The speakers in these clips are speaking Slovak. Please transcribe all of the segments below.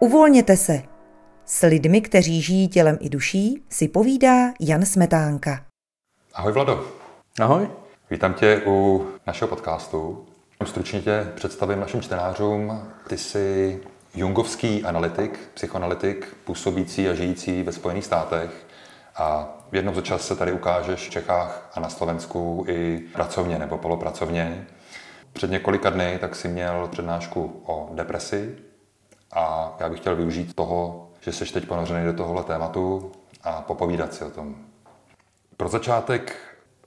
Uvolněte se. S lidmi, kteří žijí tělem i duší, si povídá Jan Smetánka. Ahoj Vlado. Ahoj. Vítám tě u našeho podcastu. Stručně tě představím našim čtenářům. Ty jsi jungovský analytik, psychoanalytik, působící a žijící ve Spojených státech. A v jednom za čas se tady ukážeš v Čechách a na Slovensku i pracovně nebo polopracovně. Před několika dny tak si měl přednášku o depresi a já bych chtěl využít toho, že jsi teď ponořený do tohohle tématu a popovídat si o tom. Pro začátek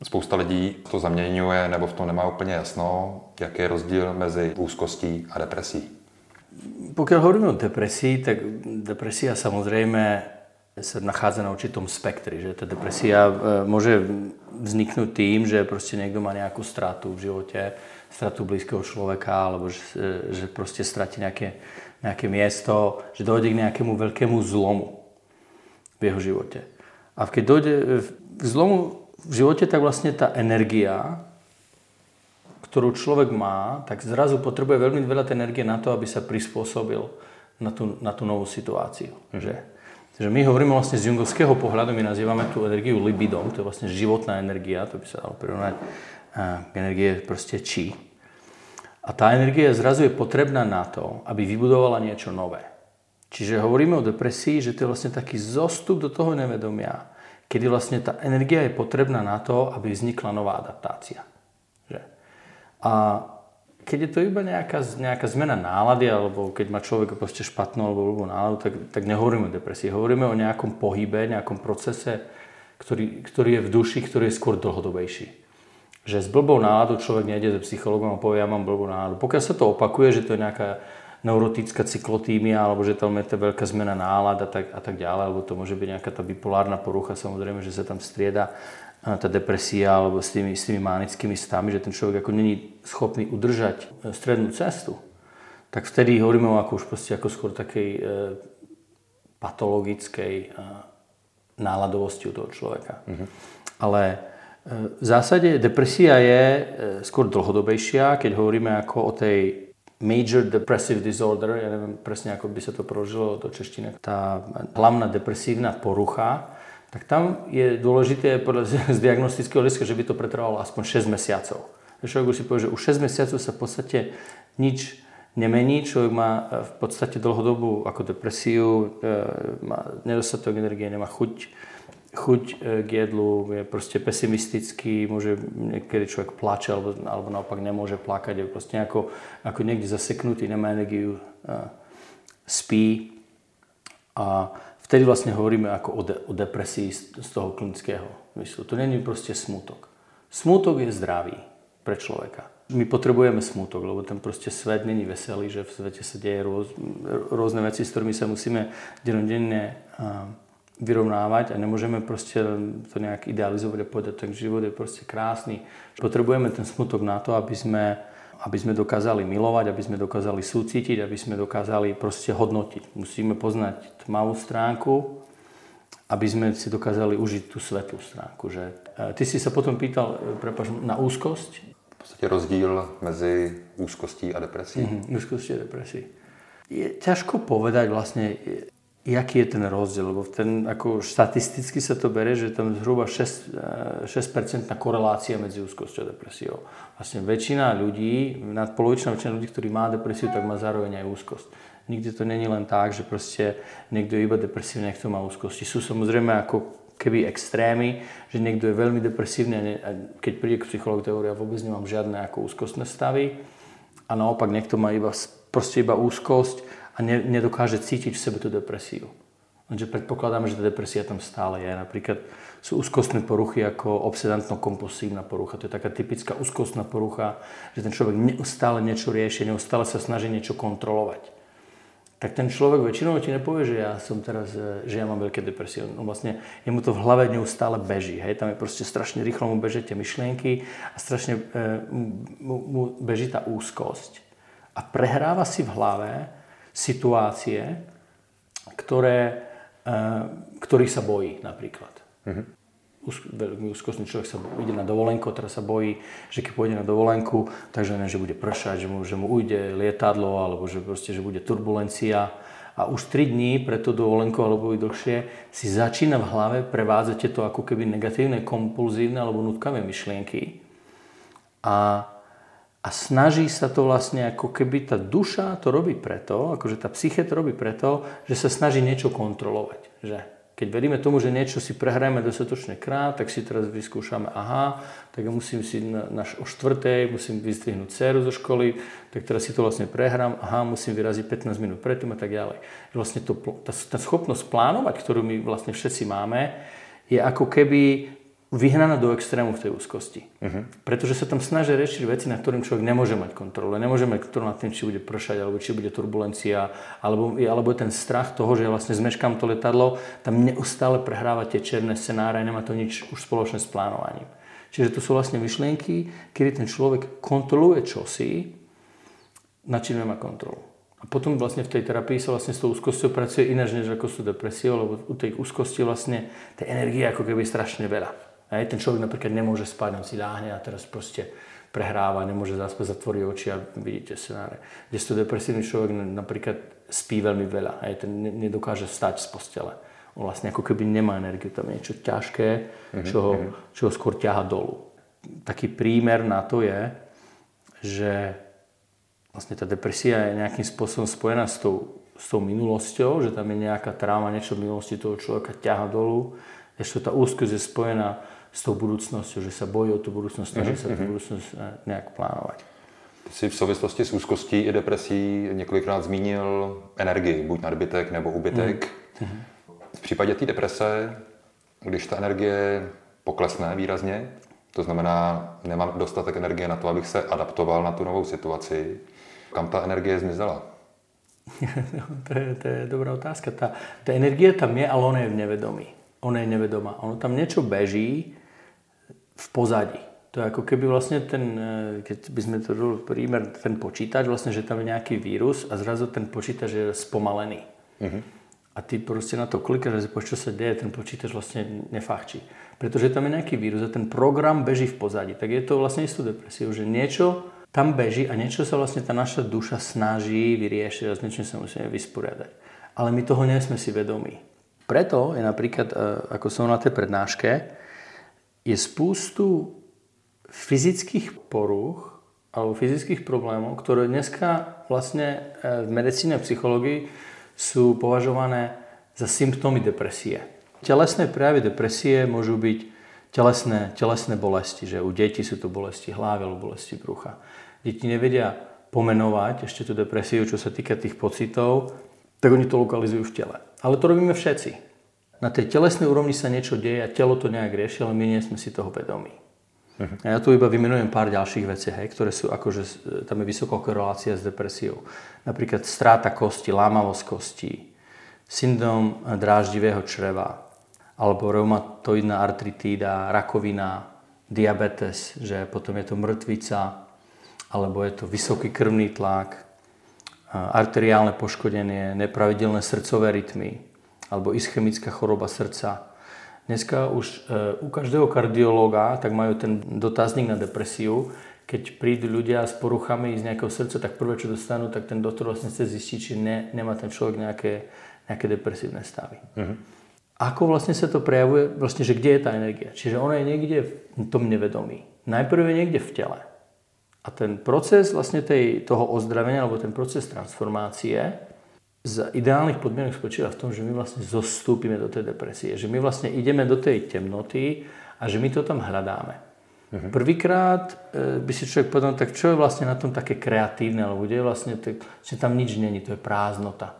spousta lidí to zaměňuje nebo v tom nemá úplně jasno, jaký je rozdíl mezi úzkostí a depresí. Pokiaľ hovoríme o depresii, tak depresia samozrejme sa nachádza na určitom spektri. Že tá depresia e, môže vzniknúť tým, že proste niekto má nejakú stratu v živote, stratu blízkeho človeka, alebo že, e, že proste stratí nejaké, nejaké miesto, že dojde k nejakému veľkému zlomu v jeho živote. A keď dojde k zlomu v živote, tak vlastne tá energia, ktorú človek má, tak zrazu potrebuje veľmi veľa energie na to, aby sa prispôsobil na tú, na tú novú situáciu. Mm. Že, že my hovoríme vlastne z jungovského pohľadu, my nazývame tú energiu libidom, to je vlastne životná energia, to by sa dalo prirovnať energie proste či. A tá energia zrazu je potrebná na to, aby vybudovala niečo nové. Čiže hovoríme o depresii, že to je vlastne taký zostup do toho nevedomia, kedy vlastne tá energia je potrebná na to, aby vznikla nová adaptácia. A keď je to iba nejaká, nejaká zmena nálady, alebo keď má človek proste špatnú alebo ľubú náladu, tak, tak nehovoríme o depresii. Hovoríme o nejakom pohybe, nejakom procese, ktorý, ktorý je v duši, ktorý je skôr dlhodobejší. Že s blbou náladou človek nejde za psychologom a povie, ja mám blbú náladu. Pokiaľ sa to opakuje, že to je nejaká neurotická cyklotímia, alebo že tam je tá veľká zmena nálad a tak, a tak ďalej, alebo to môže byť nejaká tá bipolárna porucha, samozrejme, že sa tam strieda tá depresia alebo s tými, s tými manickými stavmi, že ten človek ako není schopný udržať e, strednú cestu, tak vtedy hovoríme o ako už proste ako skôr takej e, patologickej e, náladovosti u toho človeka. Mm-hmm. Ale e, v zásade depresia je e, skôr dlhodobejšia, keď hovoríme ako o tej major depressive disorder, ja neviem presne ako by sa to preložilo do češtiny, tá hlavná depresívna porucha, tak tam je dôležité podľa z diagnostického hľadiska, že by to pretrvalo aspoň 6 mesiacov. Človek už si povie, že už 6 mesiacov sa v podstate nič nemení, človek má e, v podstate dlhodobú ako depresiu, e, má nedostatok energie, nemá chuť, chuť e, k jedlu, je proste pesimistický, môže niekedy človek plače alebo, alebo naopak nemôže plakať, je proste ako, ako niekde zaseknutý, nemá energiu, spí a vtedy vlastne hovoríme ako o, de, o depresii z, toho klinického myslu. To není proste smutok. Smutok je zdravý pre človeka. My potrebujeme smutok, lebo ten proste svet není veselý, že v svete sa deje rôz, rôzne veci, s ktorými sa musíme dennodenne vyrovnávať a nemôžeme proste to nejak idealizovať a povedať, tak život je proste krásny. Potrebujeme ten smutok na to, aby sme aby sme dokázali milovať, aby sme dokázali súcitiť, aby sme dokázali proste hodnotiť. Musíme poznať tmavú stránku, aby sme si dokázali užiť tú svetlú stránku. Že, e, ty si sa potom pýtal, e, prepáč, na úzkosť? V podstate rozdiel medzi úzkostí a depresí. Mm-hmm, úzkostí a depresí. Je ťažko povedať vlastne, jaký je ten rozdiel, lebo ten, ako štatisticky sa to bere, že tam zhruba 6, 6% e, korelácia medzi úzkosťou a depresiou. Vlastne väčšina ľudí, nadpolovičná väčšina ľudí, ktorí má depresiu, tak má zároveň aj úzkosť. Nikdy to není len tak, že proste niekto je iba depresívny, niekto má úzkosti. Sú samozrejme ako keby extrémy, že niekto je veľmi depresívny a, keď príde k psychologu, to vôbec nemám žiadne ako úzkostné stavy a naopak niekto má iba, proste iba úzkosť a ne, nedokáže cítiť v sebe tú depresiu. Lenže predpokladáme, že tá depresia tam stále je. Napríklad sú úzkostné poruchy ako obsedantno-kompulsívna porucha. To je taká typická úzkostná porucha, že ten človek neustále niečo rieši, neustále sa snaží niečo kontrolovať. Tak ten človek väčšinou ti nepovie, že ja som teraz, e, že ja mám veľké depresie. No vlastne jemu to v hlave neustále beží. Hej? Tam je proste strašne rýchlo mu bežia tie myšlienky a strašne e, mu, mu beží tá úzkosť. A prehráva si v hlave, situácie, ktoré, e, ktorých sa bojí napríklad. Mm-hmm. Veľmi úzkostný človek sa ide na dovolenku, teraz sa bojí, že keď pôjde na dovolenku, takže ne, že bude pršať, že mu, že mu ujde lietadlo, alebo že, proste, že bude turbulencia a už 3 dní pred to dovolenkou alebo i dlhšie si začína v hlave prevádzať tieto ako keby negatívne, kompulzívne alebo nutkavé myšlienky a, a snaží sa to vlastne ako keby tá duša to robí preto, akože tá psyche to robí preto, že sa snaží niečo kontrolovať. Že keď veríme tomu, že niečo si prehrajeme dostatočne krát, tak si teraz vyskúšame, aha, tak ja musím si na, na, o štvrtej, musím vystrihnúť dceru zo školy, tak teraz si to vlastne prehrám, aha, musím vyraziť 15 minút predtým a tak ďalej. Vlastne to, tá, tá schopnosť plánovať, ktorú my vlastne všetci máme, je ako keby vyhnaná do extrému v tej úzkosti. Uh-huh. Pretože sa tam snažia riešiť veci, na ktorým človek nemôže mať kontrolu. Nemôže mať kontrolu nad tým, či bude pršať, alebo či bude turbulencia, alebo, alebo ten strach toho, že vlastne zmeškám to letadlo, tam neustále prehráva tie černé scenáre, nemá to nič už spoločné s plánovaním. Čiže to sú vlastne myšlienky, kedy ten človek kontroluje čosi, na čím nemá kontrolu. A potom vlastne v tej terapii sa vlastne s tou úzkosťou pracuje ináč, než ako sú depresie, lebo u tej úzkosti vlastne tej energie ako keby strašne veľa. Hej, ten človek napríklad nemôže spať, on si láhne a teraz proste prehráva, nemôže zaspať, zatvorí oči a vidíte scenáre. Kdežto depresívny človek napríklad spí veľmi veľa, hej, ten nedokáže stať z postele. On vlastne ako keby nemá energiu, tam je niečo ťažké, mhm, čo ho, mhm. čo ho skôr ťaha dolu. Taký prímer na to je, že vlastne tá depresia je nejakým spôsobom spojená s tou, s tou minulosťou, že tam je nejaká tráma, niečo v minulosti toho človeka ťaha dolu, ešte tá úzkosť je spojená s tou budúcnosťou, že sa bojí o tú budúcnosť, mm-hmm. sa tú mhm. budúcnosť eh, nejak plánovať. Ty jsi v souvislosti s úzkostí i depresí několikrát zmínil energii, buď nadbytek nebo ubytek. Mm-hmm. V případě té deprese, když ta energie poklesne výrazně, to znamená, nemám dostatek energie na to, abych se adaptoval na tu novou situaci, kam ta energie zmizela? to, je, to je dobrá otázka. Tá, tá energie tam je, ale ona je v nevedomí. Ona je nevedomá. Ono tam niečo beží, v pozadí. To je ako keby vlastne ten, e, keď by sme to dali prímer, ten počítač, vlastne, že tam je nejaký vírus a zrazu ten počítač je spomalený. Uh-huh. A ty proste na to klikáš a čo sa deje, ten počítač vlastne nefachčí. Pretože tam je nejaký vírus a ten program beží v pozadí. Tak je to vlastne istú depresiu, že niečo tam beží a niečo sa vlastne tá naša duša snaží vyriešiť a s niečím sa musíme vysporiadať. Ale my toho nie sme si vedomí. Preto je napríklad, e, ako som na tej prednáške, je spústu fyzických poruch alebo fyzických problémov, ktoré dneska vlastne e, v medicíne a psychológii sú považované za symptómy depresie. Telesné prejavy depresie môžu byť telesné, telesné bolesti, že u detí sú to bolesti hlavy alebo bolesti brucha. Deti nevedia pomenovať ešte tú depresiu, čo sa týka tých pocitov, tak oni to lokalizujú v tele. Ale to robíme všetci na tej telesnej úrovni sa niečo deje a telo to nejak rieši, ale my nie sme si toho vedomí. Uh-huh. Ja tu iba vymenujem pár ďalších vecí, hej, ktoré sú akože, tam je vysoká korelácia s depresiou. Napríklad stráta kosti, lámavosť kostí, syndrom dráždivého čreva, alebo reumatoidná artritída, rakovina, diabetes, že potom je to mŕtvica, alebo je to vysoký krvný tlak, arteriálne poškodenie, nepravidelné srdcové rytmy, alebo ischemická choroba srdca. Dneska už e, u každého kardiológa tak majú ten dotazník na depresiu. Keď prídu ľudia s poruchami z nejakého srdca, tak prvé, čo dostanú, tak ten doktor vlastne chce zistiť, či ne, nemá ten človek nejaké, nejaké depresívne stavy. Uh-huh. Ako vlastne sa to prejavuje? Vlastne, že kde je tá energia? Čiže ona je niekde v tom nevedomí. Najprv je niekde v tele. A ten proces vlastne tej, toho ozdravenia, alebo ten proces transformácie, z ideálnych podmienok spočíva v tom, že my vlastne zostúpime do tej depresie, že my vlastne ideme do tej temnoty a že my to tam hľadáme. Uh-huh. Prvýkrát e, by si človek povedal, tak čo je vlastne na tom také kreatívne, alebo kde je vlastne, tak, že tam nič není, to je prázdnota.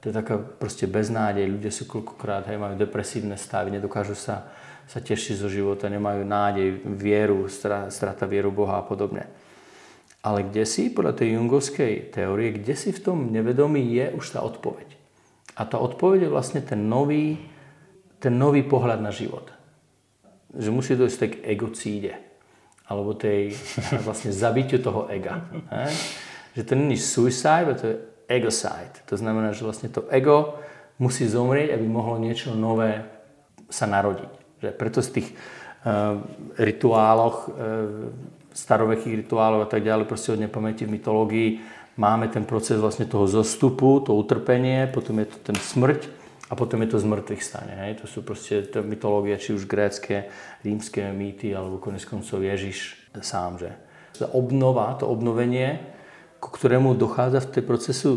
To je taká proste beznádej, ľudia sú koľkokrát, hej, majú depresívne stavy, nedokážu sa, sa tešiť zo života, nemajú nádej, vieru, strata vieru Boha a podobne. Ale kde si, podľa tej jungovskej teórie, kde si v tom nevedomí je už tá odpoveď. A tá odpoveď je vlastne ten nový, ten nový pohľad na život. Že musí dojsť k egocíde. Alebo tej vlastne zabitiu toho ega. He? Že to není suicide, to je egocide. To znamená, že vlastne to ego musí zomrieť, aby mohlo niečo nové sa narodiť. Že preto z tých uh, rituáloch uh, starovekých rituálov a tak ďalej, proste od nepamäti v mytológii máme ten proces vlastne toho zostupu, to utrpenie, potom je to ten smrť a potom je to zmrtvých stane. Hej? To sú proste to mytológie, či už grécké, rímske mýty, alebo konec koncov Ježiš sám. Že? Obnova, to obnovenie, ku ktorému dochádza v tej procesu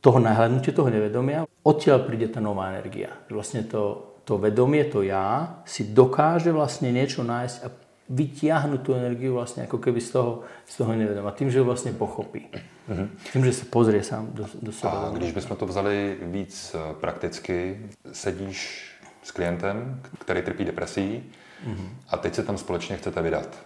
toho nahľadnutia, toho nevedomia, odtiaľ príde tá nová energia. Vlastne to, to vedomie, to ja, si dokáže vlastne niečo nájsť a vytiahnuť tú energiu vlastne ako keby z toho, z toho nevedoma. Tým, že ho vlastne pochopí. Uh-huh. Tým, že se pozrie sám do, do sebe. A když bychom to vzali víc eh, prakticky, sedíš s klientem, který trpí depresí uh-huh. a teď se tam společně chcete vydat.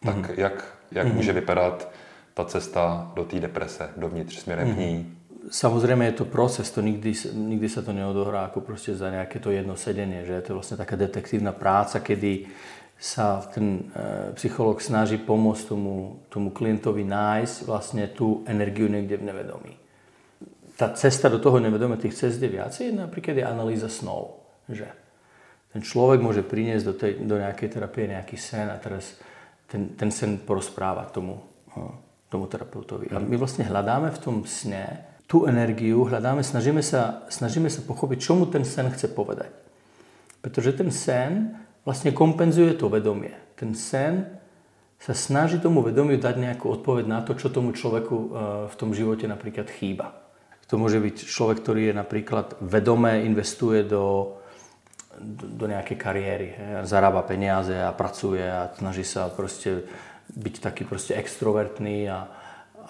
Tak uh-huh. jak, jak uh-huh. může vypadat ta cesta do té deprese, dovnitř, směrem uh-huh. k ní? Samozrejme je to proces, to nikdy, nikdy sa to neodohrá ako proste za nejaké to jedno sedenie, že to je vlastne taká detektívna práca, kedy sa ten e, psychológ snaží pomôcť tomu, tomu klientovi nájsť vlastne tú energiu niekde v nevedomí. Tá cesta do toho nevedomia, tých cest je viacej, napríklad je analýza snov. Že ten človek môže priniesť do, tej, do nejakej terapie nejaký sen a teraz ten, ten sen porozpráva tomu, no, tomu terapeutovi. A my vlastne hľadáme v tom sne tú energiu, hľadáme, snažíme sa, snažíme sa pochopiť, čo mu ten sen chce povedať. Pretože ten sen vlastne kompenzuje to vedomie. Ten sen sa snaží tomu vedomiu dať nejakú odpoveď na to, čo tomu človeku e, v tom živote napríklad chýba. To môže byť človek, ktorý je napríklad vedomé, investuje do, do, do nejakej kariéry, he, zarába peniaze a pracuje a snaží sa proste byť taký proste extrovertný a,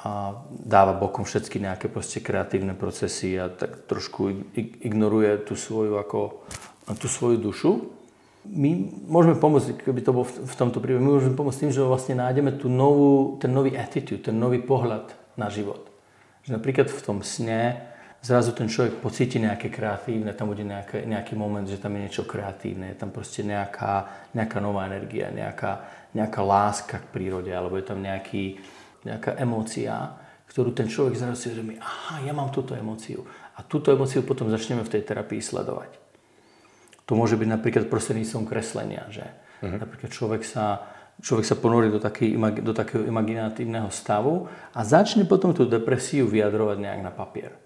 a dáva bokom všetky nejaké proste kreatívne procesy a tak trošku ignoruje tú svoju, ako, tú svoju dušu my môžeme pomôcť, keby to bolo v tomto prípade, my môžeme pomôcť tým, že vlastne nájdeme tú novú, ten nový attitude, ten nový pohľad na život. Že napríklad v tom sne zrazu ten človek pocíti nejaké kreatívne, tam bude nejaký, nejaký moment, že tam je niečo kreatívne, je tam proste nejaká, nejaká nová energia, nejaká, nejaká láska k prírode, alebo je tam nejaký, nejaká emócia, ktorú ten človek zrazu si uvedomí, aha, ja mám túto emóciu. A túto emóciu potom začneme v tej terapii sledovať. To môže byť napríklad prostredníctvom kreslenia, že uh-huh. napríklad človek sa, človek sa ponorí do, taký, do takého imaginatívneho stavu a začne potom tú depresiu vyjadrovať nejak na papier.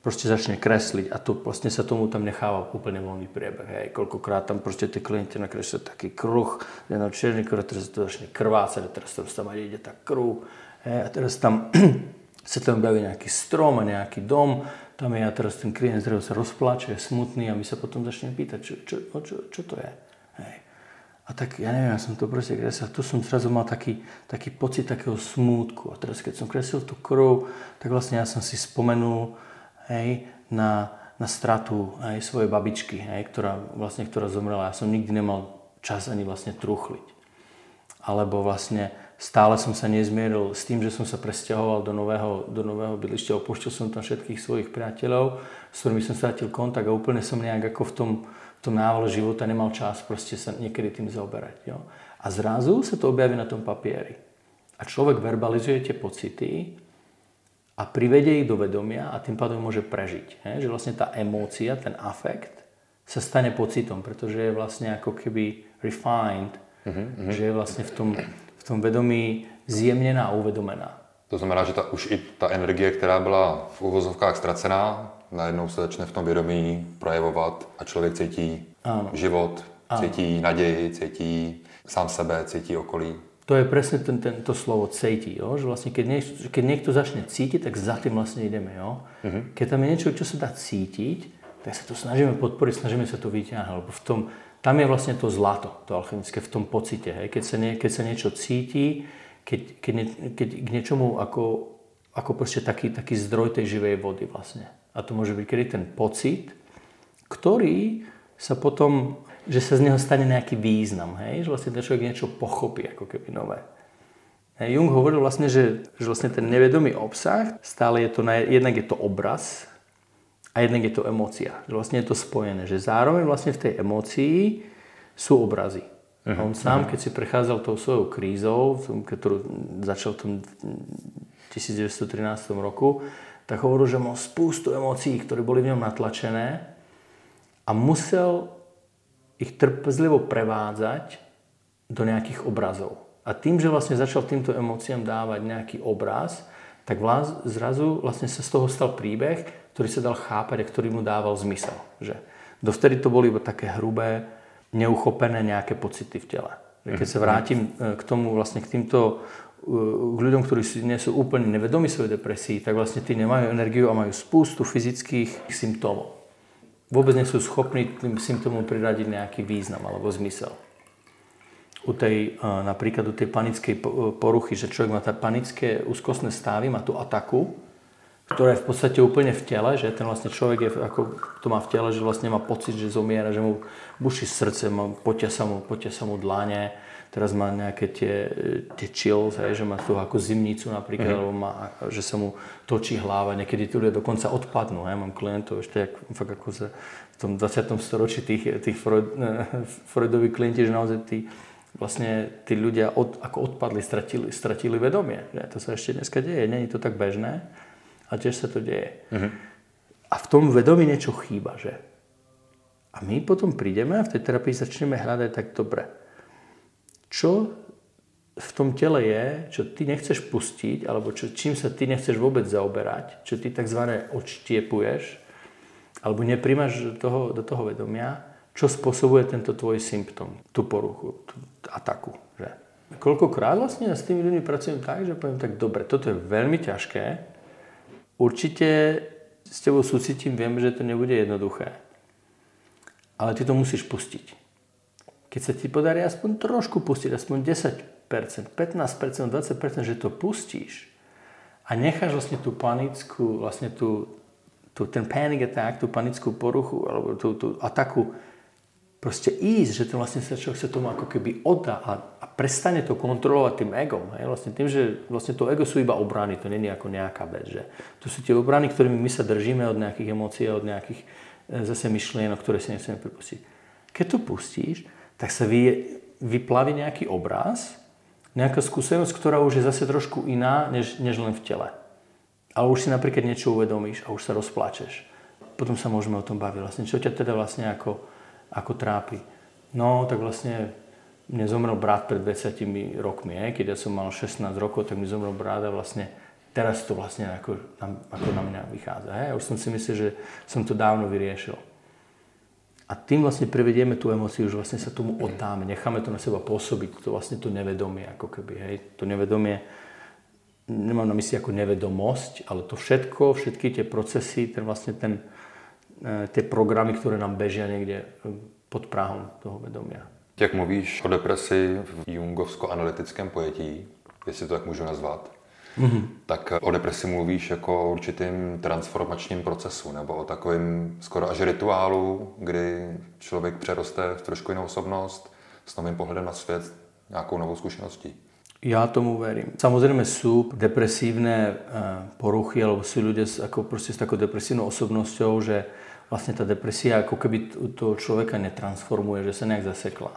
Proste začne kresliť a to vlastne sa tomu tam necháva úplne voľný priebeh. Hej. Koľkokrát tam proste tie klienti nakreslia taký kruh, na čierny kruh, teraz to začne krvácať teraz tam ide tak kruh. Hej. A teraz tam sa tam objaví nejaký strom a nejaký dom tam je a teraz ten klient zrazu sa rozpláče, je smutný a my sa potom začneme pýtať, čo, čo, čo, čo to je. Hej. A tak ja neviem, ja som to proste kreslil, tu som zrazu mal taký, taký pocit takého smútku. A teraz keď som kreslil tú krv, tak vlastne ja som si spomenul hej, na, na stratu hej, svojej babičky, hej, ktorá, vlastne, ktorá zomrela. Ja som nikdy nemal čas ani vlastne truchliť. Alebo vlastne stále som sa nezmieril s tým, že som sa presťahoval do nového, do nového bydlišťa, opúšťal som tam všetkých svojich priateľov, s ktorými som strátil kontakt a úplne som nejak ako v tom, v tom návale života nemal čas proste sa niekedy tým zaoberať. Jo. A zrazu sa to objaví na tom papieri. A človek verbalizuje tie pocity a privedie ich do vedomia a tým pádom môže prežiť. He? Že vlastne tá emócia, ten afekt sa stane pocitom, pretože je vlastne ako keby refined, mm-hmm. že je vlastne v tom, v tom vedomí zjemněná a uvedomená. To znamená, že ta, už i ta energie, která byla v uvozovkách ztracená, najednou se začne v tom vědomí projevovat a člověk cítí Áno. život, Áno. cítí naději, cítí sám sebe, cítí okolí. To je presne ten, tento slovo cíti, jo? že vlastne keď, niek- keď niekto začne cítiť, tak za tým vlastne ideme. Jo? Uh-huh. Keď tam je niečo, čo sa dá cítiť, tak sa to snažíme podporiť, snažíme sa to vyťahnuť, lebo v tom, tam je vlastne to zlato, to alchemické, v tom pocite. Hej. Keď, sa nie, keď sa niečo cíti, keď, keď, keď k niečomu ako, ako proste taký, taký zdroj tej živej vody vlastne. A to môže byť kedy ten pocit, ktorý sa potom, že sa z neho stane nejaký význam, hej? že vlastne ten človek niečo pochopí ako keby nové. Hej, Jung hovoril vlastne, že, že vlastne ten nevedomý obsah, stále je to, jednak je to obraz, a jednak je to emócia. Vlastne je to spojené. Že zároveň vlastne v tej emócii sú obrazy. Uh-huh. On sám, uh-huh. keď si prechádzal tou svojou krízou, ktorú začal v tom 1913 roku, tak hovoril, že mal spústu emócií, ktoré boli v ňom natlačené a musel ich trpezlivo prevádzať do nejakých obrazov. A tým, že vlastne začal týmto emóciám dávať nejaký obraz, tak zrazu vlastne sa z toho stal príbeh, ktorý sa dal chápať a ktorý mu dával zmysel. Že dovtedy to boli iba také hrubé, neuchopené nejaké pocity v tele. Keď sa vrátim e, k tomu, vlastne k týmto k ľuďom, ktorí si nie sú úplne nevedomí svojej depresii, tak vlastne tí nemajú energiu a majú spústu fyzických symptómov. Vôbec nie sú schopní tým symptómom priradiť nejaký význam alebo zmysel. U tej, napríklad u tej panickej poruchy, že človek má tá panické úzkostné stavy, má tú ataku, ktorá je v podstate úplne v tele, že ten vlastne človek je, ako to má v tele, že vlastne má pocit, že zomiera, že mu buší srdce, potia sa mu, potia sa mu dlane, teraz má nejaké tie, tie chills, hej, že má tu ako zimnicu napríklad, mm-hmm. alebo má, že sa mu točí hlava, niekedy tu ľudia dokonca odpadnú. Hej. Mám klientov ešte jak, fakt ako za, v tom 20. storočí tých, tých Freud, Freudových klienti, že naozaj tí, vlastne tí ľudia od, ako odpadli, stratili, stratili vedomie. Že? To sa ešte dneska deje, není to tak bežné, a tiež sa to deje. Mm-hmm. A v tom vedomí niečo chýba, že? A my potom prídeme a v tej terapii začneme hľadať tak dobre čo v tom tele je, čo ty nechceš pustiť, alebo čo, čím sa ty nechceš vôbec zaoberať, čo ty tzv. odštiepuješ, alebo neprimaš toho, do toho vedomia, čo spôsobuje tento tvoj symptom, tú poruchu, tú ataku. Že? Koľkokrát vlastne ja s tými ľuďmi pracujem tak, že poviem tak, dobre, toto je veľmi ťažké, určite s tebou súcitím, viem, že to nebude jednoduché, ale ty to musíš pustiť. Keď sa ti podarí aspoň trošku pustiť, aspoň 10%, 15%, 20%, že to pustíš a necháš vlastne tú panickú, vlastne tú, tú, ten panic attack, tú panickú poruchu alebo tú, tú ataku proste ísť, že to vlastne sa človek sa tomu ako keby oddá a, a prestane to kontrolovať tým egom. Hej? Vlastne tým, že vlastne to ego sú iba obrany, to není ako nejaká vec. Že to sú tie obrany, ktorými my sa držíme od nejakých emócií, od nejakých e, zase myšlienok, ktoré si nechceme pripustiť. Keď to pustíš, tak sa vy, vyplaví nejaký obraz, nejaká skúsenosť, ktorá už je zase trošku iná, než, než len v tele. Ale už si napríklad niečo uvedomíš a už sa rozplačeš. Potom sa môžeme o tom baviť. Vlastne, čo ťa teda vlastne ako, ako trápi? No, tak vlastne mne zomrel brat pred 20 rokmi. Je? Keď ja som mal 16 rokov, tak mi zomrel brat a vlastne teraz to vlastne ako, ako na mňa vychádza. Hej? Už som si myslel, že som to dávno vyriešil. A tým vlastne prevedieme tú emóciu, že vlastne sa tomu oddáme, necháme to na seba pôsobiť, to vlastne to nevedomie, ako keby, hej, to nevedomie, nemám na mysli ako nevedomosť, ale to všetko, všetky tie procesy, ten vlastne ten, e, tie programy, ktoré nám bežia niekde e, pod práhom toho vedomia. Jak mluvíš o depresi v jungovsko-analytickém pojetí, jestli to tak můžu nazvat, mm-hmm. tak o depresi mluvíš jako o určitým transformačním procesu nebo o takovém skoro až rituálu, kdy člověk přeroste v trošku jinou osobnost s novým pohledem na svět, nějakou novou zkušeností. Ja tomu verím. Samozrejme sú depresívne poruchy, alebo sú ľudia s, ako proste s takou depresívnou osobnosťou, že vlastne tá depresia ako keby toho človeka netransformuje, že sa nejak zasekla.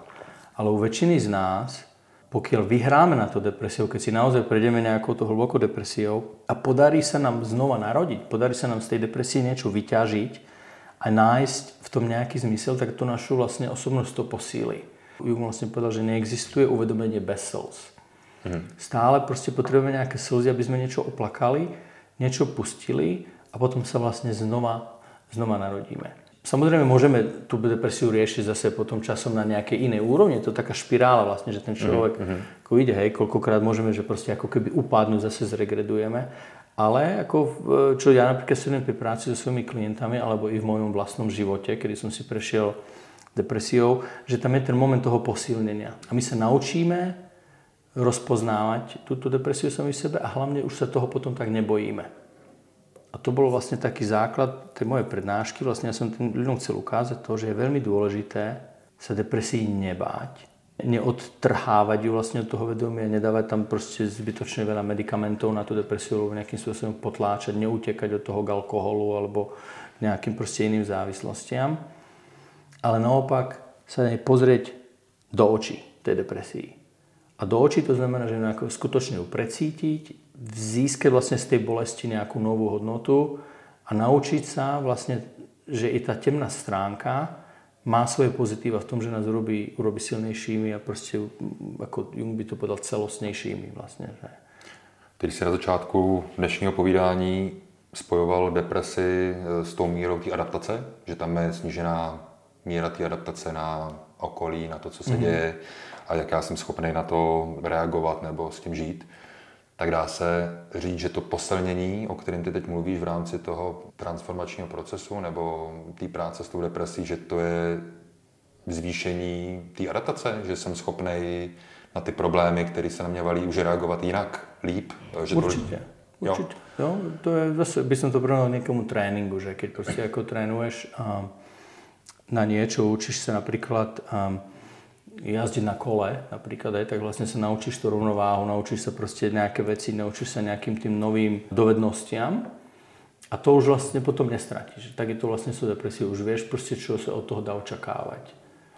Ale u väčšiny z nás pokiaľ vyhráme na to depresiou, keď si naozaj prejdeme nejakou to hlbokou depresiou a podarí sa nám znova narodiť, podarí sa nám z tej depresie niečo vyťažiť a nájsť v tom nejaký zmysel, tak to našu vlastne osobnosť to posíli. Jung vlastne povedal, že neexistuje uvedomenie bez slz. Mhm. Stále proste potrebujeme nejaké slzy, aby sme niečo oplakali, niečo pustili a potom sa vlastne znova, znova narodíme. Samozrejme, môžeme tú depresiu riešiť zase potom časom na nejakej inej úrovni. To je taká špirála vlastne, že ten mhm, človek mm-hmm. ako ide, hej, koľkokrát môžeme, že proste ako keby upadnú, zase zregredujeme. Ale ako, čo ja napríklad sledujem pri práci so svojimi klientami, alebo i v mojom vlastnom živote, kedy som si prešiel depresiou, že tam je ten moment toho posilnenia. A my sa naučíme rozpoznávať túto depresiu sami v sebe a hlavne už sa toho potom tak nebojíme. A to bol vlastne taký základ tej mojej prednášky. Vlastne ja som tým ľuďom chcel ukázať to, že je veľmi dôležité sa depresii nebáť, neodtrhávať ju vlastne od toho vedomia, nedávať tam proste zbytočne veľa medicamentov na tú depresiu, alebo nejakým spôsobom potláčať, neutekať od toho k alkoholu alebo k nejakým proste iným závislostiam. Ale naopak sa nej pozrieť do očí tej depresii. A do očí to znamená, že skutočne ju precítiť, získať vlastne z tej bolesti nejakú novú hodnotu a naučiť sa vlastne, že i tá temná stránka má svoje pozitíva v tom, že nás urobí, urobí silnejšími a proste, ako Jung by to povedal, celostnejšími vlastne. Že. Ty si na začátku dnešního povídání spojoval depresi eh, s tou mírou té adaptace, že tam je snížená míra té adaptace na okolí, na to, co se mm-hmm. děje a jak já jsem schopný na to reagovat nebo s tím žít, tak dá se říct, že to posilnění, o kterém ty teď mluvíš v rámci toho transformačního procesu nebo té práce s tou depresí, že to je zvýšení té adaptace, že jsem schopný na ty problémy, které se na mě valí, už reagovat jinak, líp. Že Určitě. To... Určite. Jo? jo, to je zase, by som to porovnal niekomu tréningu, že keď proste ako trénuješ a na niečo, učíš sa napríklad a jazdiť na kole, napríklad aj, tak vlastne sa naučíš tú rovnováhu, naučíš sa proste nejaké veci, naučíš sa nejakým tým novým dovednostiam a to už vlastne potom nestratíš. Tak je to vlastne sú depresie, už vieš proste, čo sa od toho dá očakávať.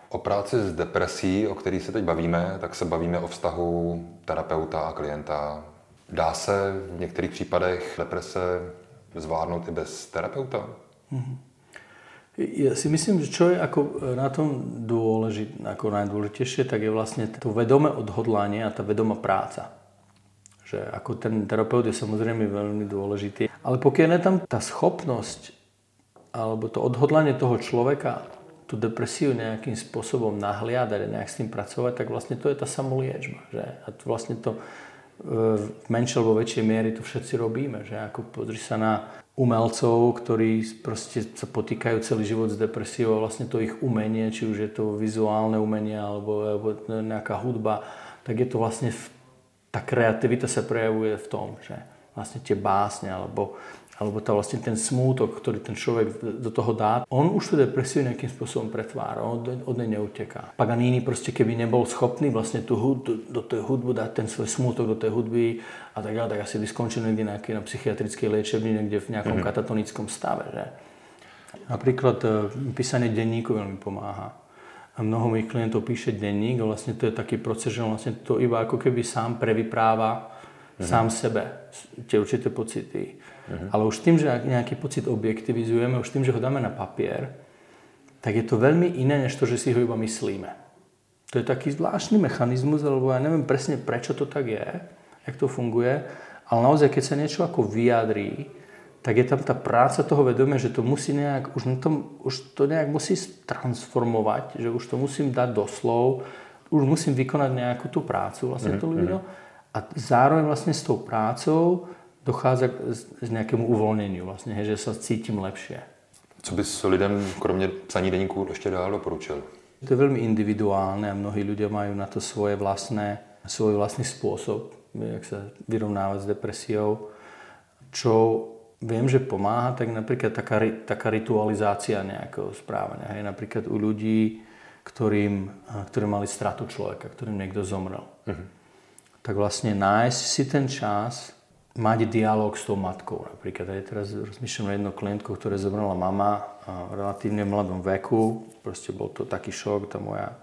O práci s depresí, o který se teď bavíme, tak se bavíme o vztahu terapeuta a klienta. Dá se v některých případech deprese zvládnout i bez terapeuta? Mm-hmm. Ja si myslím, že čo je ako na tom dôležit, ako najdôležitejšie, tak je vlastne to vedomé odhodlanie a tá vedomá práca. Že ako ten terapeut je samozrejme veľmi dôležitý. Ale pokiaľ je tam tá schopnosť alebo to odhodlanie toho človeka tú depresiu nejakým spôsobom nahliadať a nejak s tým pracovať, tak vlastne to je tá samoliečba. Že? A to vlastne to e, v menšej alebo väčšej miery to všetci robíme. Že? Ako pozri sa na umelcov, ktorí proste sa potýkajú celý život s depresiou a vlastne to ich umenie, či už je to vizuálne umenie alebo, alebo nejaká hudba, tak je to vlastne, tá kreativita sa prejavuje v tom, že vlastne tie básne alebo alebo tá vlastne ten smútok, ktorý ten človek do toho dá, on už tú depresiu nejakým spôsobom pretvára, on od nej neuteká. Paganini proste keby nebol schopný vlastne tú hud, do tej hudbu dať ten svoj smútok do tej hudby a tak ďalej, tak asi by skončil niekde nejaký na psychiatrickej liečebni, niekde v nejakom mm-hmm. katatonickom stave. Že? Napríklad e, písanie denníku veľmi pomáha. A mnoho mojich klientov píše denník a vlastne to je taký proces, že on vlastne to iba ako keby sám prevypráva mm-hmm. sám sebe tie určité pocity Uh-huh. Ale už tým, že nejaký pocit objektivizujeme, už tým, že ho dáme na papier, tak je to veľmi iné, než to, že si ho iba myslíme. To je taký zvláštny mechanizmus, alebo ja neviem presne, prečo to tak je, jak to funguje, ale naozaj, keď sa niečo ako vyjadrí, tak je tam tá práca toho vedomia, že to musí nejak, už, na tom, už to nejak musí transformovať, že už to musím dať do slov, už musím vykonať nejakú tú prácu, vlastne to ľudia. Mhm. A zároveň vlastne s tou prácou dochádza k nejakému uvoľneniu, vlastne, hej, že sa cítim lepšie. Co bys lidem, kromě psaní denníků, ešte dál doporučil? To je veľmi individuálne a mnohí ľudia majú na to svoje vlastné, svoj vlastný spôsob, jak sa vyrovnávať s depresiou. Čo viem, že pomáha, tak napríklad taká, taká ritualizácia nejakého správania. Hej, napríklad u ľudí, ktorým, ktorí mali stratu človeka, ktorým niekto zomrel. Uh-huh. Tak vlastne nájsť si ten čas mať dialog s tou matkou. Napríklad aj teraz rozmýšľam na jednu klientku, ktorá zomrela mama v relatívne mladom veku. Proste bol to taký šok, tá moja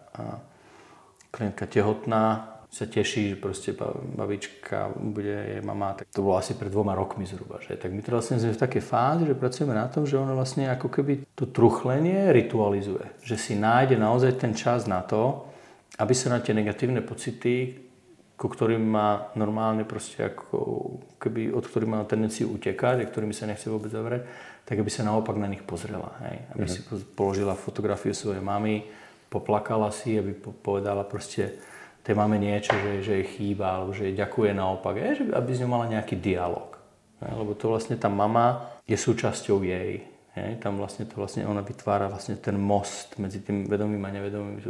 klientka tehotná, sa teší, že proste babička bude jej mama. Tak to bolo asi pred dvoma rokmi zhruba. Že? Tak my teraz vlastne sme v takej fáze, že pracujeme na tom, že ona vlastne ako keby to truchlenie ritualizuje. Že si nájde naozaj ten čas na to, aby sa na tie negatívne pocity, ku ktorým má normálne proste ako keby, od ktorých má tendenciu utekať a ktorými sa nechce vôbec zavrieť, tak aby sa naopak na nich pozrela. Hej? Aby mm-hmm. si položila fotografiu svojej mamy, poplakala si, aby povedala proste tej mame niečo, že, že jej chýba, alebo že jej ďakuje naopak, hej? Že aby s ňou mala nejaký dialog. Hej? Lebo to vlastne tá mama je súčasťou jej. Hej? Tam vlastne to vlastne ona vytvára vlastne ten most medzi tým vedomým a nevedomým,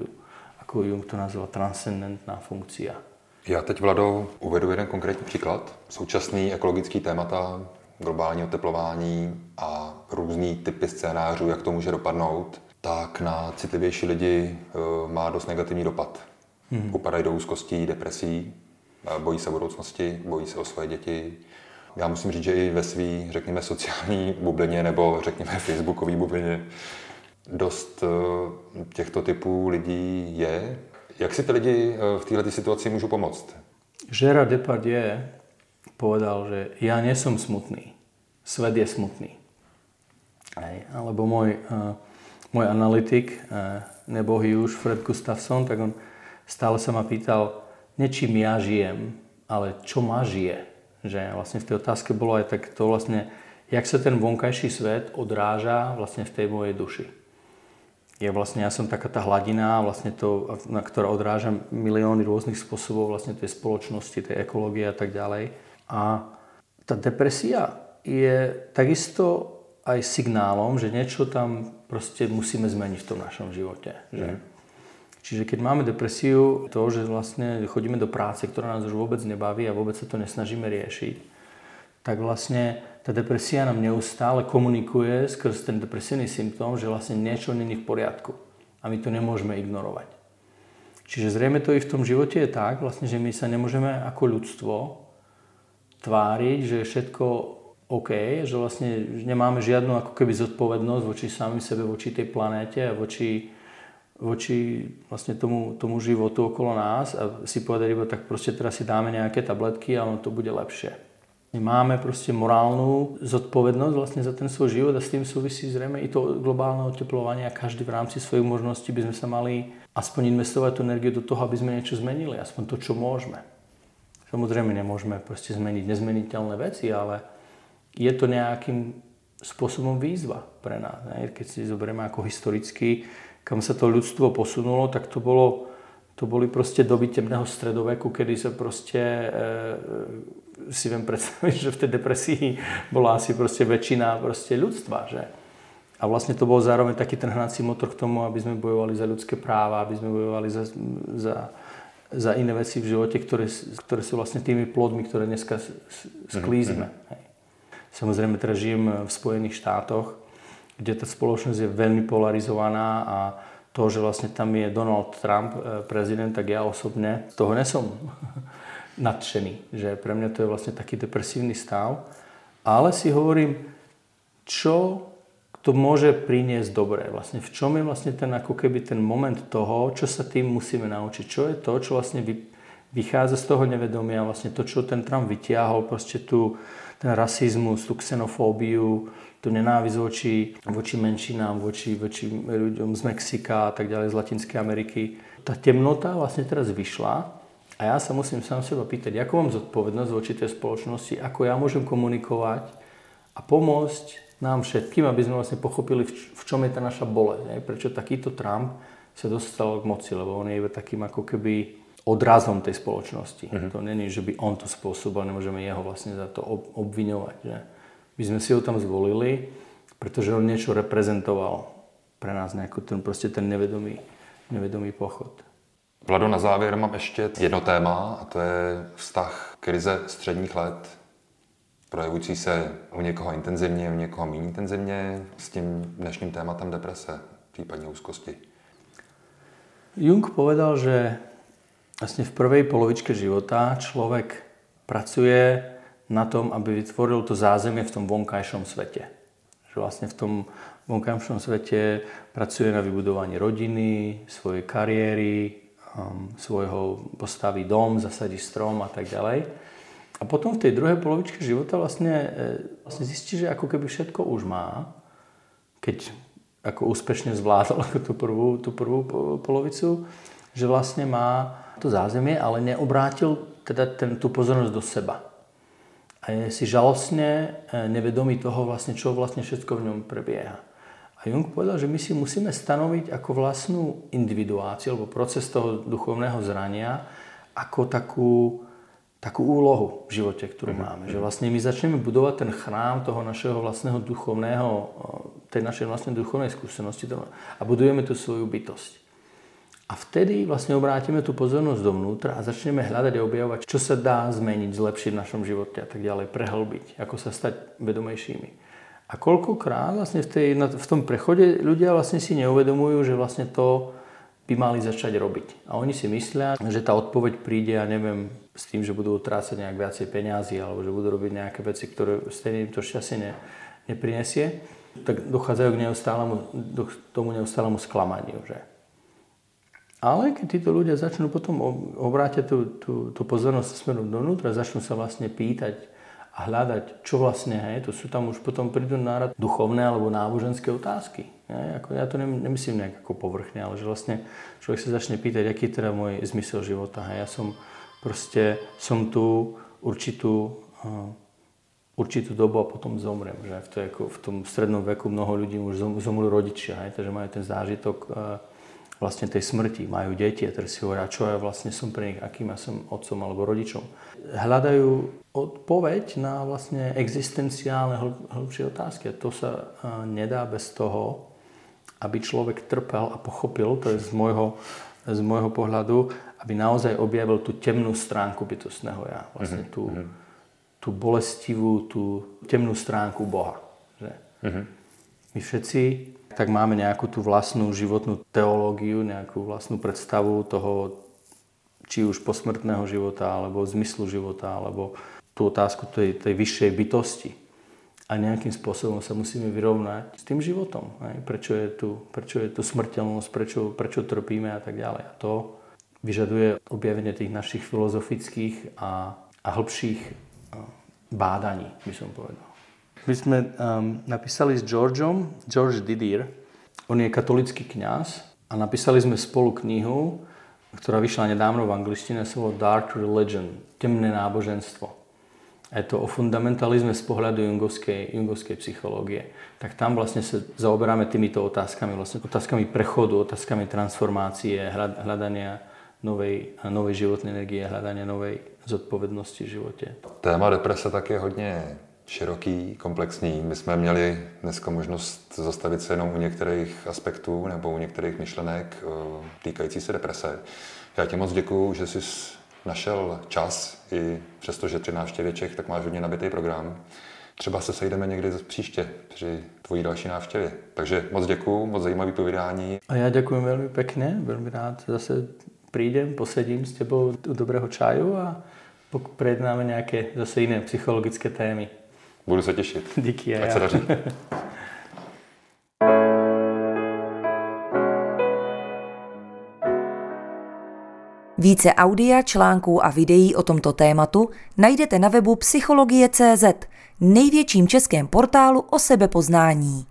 ako Jung to nazval transcendentná funkcia. Já teď, Vlado, uvedu jeden konkrétní příklad. Současný ekologický témata, globální oteplování a různý typy scénářů, jak to může dopadnout, tak na citlivější lidi eh, má dost negativní dopad. Hmm. Upadají do úzkostí, depresí, bojí se budoucnosti, bojí se o svoje děti. Já musím říct, že i ve své, řekněme, sociální bublině nebo řekněme facebookové bublině dost eh, těchto typů lidí je, jak si ty lidi eh, v této situaci můžu pomoct? Gerard Depardieu povedal, že ja nie smutný. Svet je smutný. Hej. Alebo môj, uh, môj analytik, uh, nebohý už Fred Gustafsson, tak on stále sa ma pýtal, nečím ja žijem, ale čo ma žije. Že vlastne v tej otázke bolo aj tak to vlastne, jak sa ten vonkajší svet odráža vlastne v tej mojej duši. Je vlastne, ja som taká tá hladina, vlastne to, na ktorá odráža milióny rôznych spôsobov vlastne tej spoločnosti, tej ekológie a tak ďalej. A tá depresia je takisto aj signálom, že niečo tam proste musíme zmeniť v tom našom živote. Že? Mm. Čiže keď máme depresiu, to, že vlastne chodíme do práce, ktorá nás už vôbec nebaví a vôbec sa to nesnažíme riešiť, tak vlastne tá depresia nám neustále komunikuje skrz ten depresívny symptóm, že vlastne niečo není v poriadku a my to nemôžeme ignorovať. Čiže zrejme to i v tom živote je tak, vlastne, že my sa nemôžeme ako ľudstvo tváriť, že je všetko OK, že vlastne nemáme žiadnu ako keby zodpovednosť voči samým sebe, voči tej planéte a voči voči vlastne tomu, tomu životu okolo nás a si povedať iba tak proste teraz si dáme nejaké tabletky a ono to bude lepšie. Máme proste morálnu zodpovednosť vlastne za ten svoj život a s tým súvisí zrejme i to globálne oteplovanie a každý v rámci svojich možností by sme sa mali aspoň investovať tú energiu do toho, aby sme niečo zmenili, aspoň to, čo môžeme. Samozrejme nemôžeme proste zmeniť nezmeniteľné veci, ale je to nejakým spôsobom výzva pre nás. Ne? Keď si zoberieme ako historicky, kam sa to ľudstvo posunulo, tak to bolo to boli proste doby temného stredoveku, kedy sa proste, e, si viem predstaviť, že v tej depresii bola asi proste väčšina proste ľudstva, že? A vlastne to bol zároveň taký ten hnací motor k tomu, aby sme bojovali za ľudské práva, aby sme bojovali za, za, za iné veci v živote, ktoré, ktoré sú vlastne tými plodmi, ktoré dneska sklízime. Mm-hmm. Samozrejme, teraz žijem v Spojených štátoch, kde tá spoločnosť je veľmi polarizovaná a to, že vlastne tam je Donald Trump e, prezident, tak ja osobne toho nesom nadšený. Že pre mňa to je vlastne taký depresívny stav. Ale si hovorím, čo to môže priniesť dobré. Vlastne v čom je vlastne ten ako keby ten moment toho, čo sa tým musíme naučiť. Čo je to, čo vlastne vychádza z toho nevedomia, vlastne to, čo ten Trump vytiahol, proste tu ten rasizmus, tú xenofóbiu, tú nenávisť voči, voči menšinám, voči, voči ľuďom z Mexika a tak ďalej, z Latinskej Ameriky. Tá temnota vlastne teraz vyšla a ja sa musím sám seba pýtať, ako mám zodpovednosť voči tej spoločnosti, ako ja môžem komunikovať a pomôcť nám všetkým, aby sme vlastne pochopili, v čom je tá naša bolesť. Prečo takýto Trump sa dostal k moci, lebo on je iba takým ako keby odrazom tej spoločnosti. Mm-hmm. To není, že by on to spôsobil, nemôžeme jeho vlastne za to obviňovať. Že? My sme si ho tam zvolili, pretože on niečo reprezentoval pre nás, nejaký ten, proste ten nevedomý, nevedomý pochod. Vlado, na závěr mám ještě jedno téma a to je vztah krize středních let, projevující se u někoho intenzivně, u někoho méně intenzivně, s tím dnešním tématem deprese, případně úzkosti. Jung povedal, že vlastne v prvej polovičke života človek pracuje na tom, aby vytvoril to zázemie v tom vonkajšom svete. Že vlastne v tom vonkajšom svete pracuje na vybudovaní rodiny, svojej kariéry, um, svojho postaví dom, zasadí strom a tak ďalej. A potom v tej druhej polovičke života vlastne, e, vlastne zistí, že ako keby všetko už má, keď ako úspešne zvládol ako tú prvú, tú prvú polovicu, že vlastne má to zázemie, ale neobrátil teda ten, tú pozornosť do seba a je si žalostne e, nevedomý toho, vlastne, čo vlastne všetko v ňom prebieha. A Jung povedal, že my si musíme stanoviť ako vlastnú individuáciu alebo proces toho duchovného zrania ako takú, takú úlohu v živote, ktorú mm-hmm. máme. Že vlastne my začneme budovať ten chrám toho našeho vlastného duchovného, tej našej vlastnej duchovnej skúsenosti a budujeme tú svoju bytosť. A vtedy vlastne obrátime tú pozornosť dovnútra a začneme hľadať a objavovať, čo sa dá zmeniť, zlepšiť v našom živote a tak ďalej, prehlbiť, ako sa stať vedomejšími. A koľkokrát vlastne v, tej, v tom prechode ľudia vlastne si neuvedomujú, že vlastne to by mali začať robiť. A oni si myslia, že tá odpoveď príde, ja neviem, s tým, že budú trácať nejak viacej peniazy alebo že budú robiť nejaké veci, ktoré stejne im to šťastie ne, neprinesie, tak dochádzajú k, neustálemu, tomu neustálemu sklamaniu. Že? Ale keď títo ľudia začnú potom obrátiť tú, tú, tú pozornosť smerom dovnútra, začnú sa vlastne pýtať a hľadať, čo vlastne, hej, to sú tam už potom prídu nárad duchovné alebo náboženské otázky. Hej, ako ja to nemyslím nejak ako povrchne, ale že vlastne človek sa začne pýtať, aký je teda môj zmysel života. Hej, ja som proste, som tu určitú určitú dobu a potom zomrem. Že v, to, ako v tom strednom veku mnoho ľudí už zomrú rodičia, hej, takže majú ten zážitok vlastne tej smrti, majú deti a teraz si hovoria, čo ja vlastne som pre nich, akým ja som otcom alebo rodičom. Hľadajú odpoveď na vlastne existenciálne hĺbšie otázky a to sa nedá bez toho, aby človek trpel a pochopil, to je z môjho, z môjho pohľadu, aby naozaj objavil tú temnú stránku bytostného ja. Vlastne mhm, tú, mm-hmm. tú bolestivú, tú temnú stránku Boha. Že? Mm-hmm. My všetci tak máme nejakú tú vlastnú životnú teológiu, nejakú vlastnú predstavu toho, či už posmrtného života, alebo zmyslu života, alebo tú otázku tej, tej vyššej bytosti. A nejakým spôsobom sa musíme vyrovnať s tým životom. Aj? Prečo, je tu, prečo je tu smrteľnosť, prečo, prečo trpíme a tak ďalej. A to vyžaduje objavenie tých našich filozofických a, a hĺbších bádaní, by som povedal. My sme um, napísali s Georgeom, George Didier, on je katolický kňaz a napísali sme spolu knihu, ktorá vyšla nedávno v angličtine, sa Dark Religion, temné náboženstvo. Je to o fundamentalizme z pohľadu jungovskej, jungovskej psychológie. Tak tam vlastne sa zaoberáme týmito otázkami, vlastne otázkami prechodu, otázkami transformácie, hľadania novej, novej životnej energie, hľadania novej zodpovednosti v živote. Téma deprese tak je hodně široký, komplexní. My jsme měli dneska možnost zastavit se jenom u některých aspektů nebo u některých myšlenek eh, týkající se deprese. Já ti moc děkuju, že jsi našel čas, i přesto, že tři návštěvě Čech, tak máš hodně nabitý program. Třeba se sejdeme někdy příště při tvojí další návštěvě. Takže moc děkuju, moc zajímavý povídání. A já děkuji velmi pěkně, velmi rád zase prídem, posedím s tebou u dobrého čaju a prejednáme nějaké zase jiné psychologické témy. Budu se těšit. Díky. Ať se daří. Více audia, článků a videí o tomto tématu najdete na webu psychologie.cz, největším českém portálu o sebepoznání.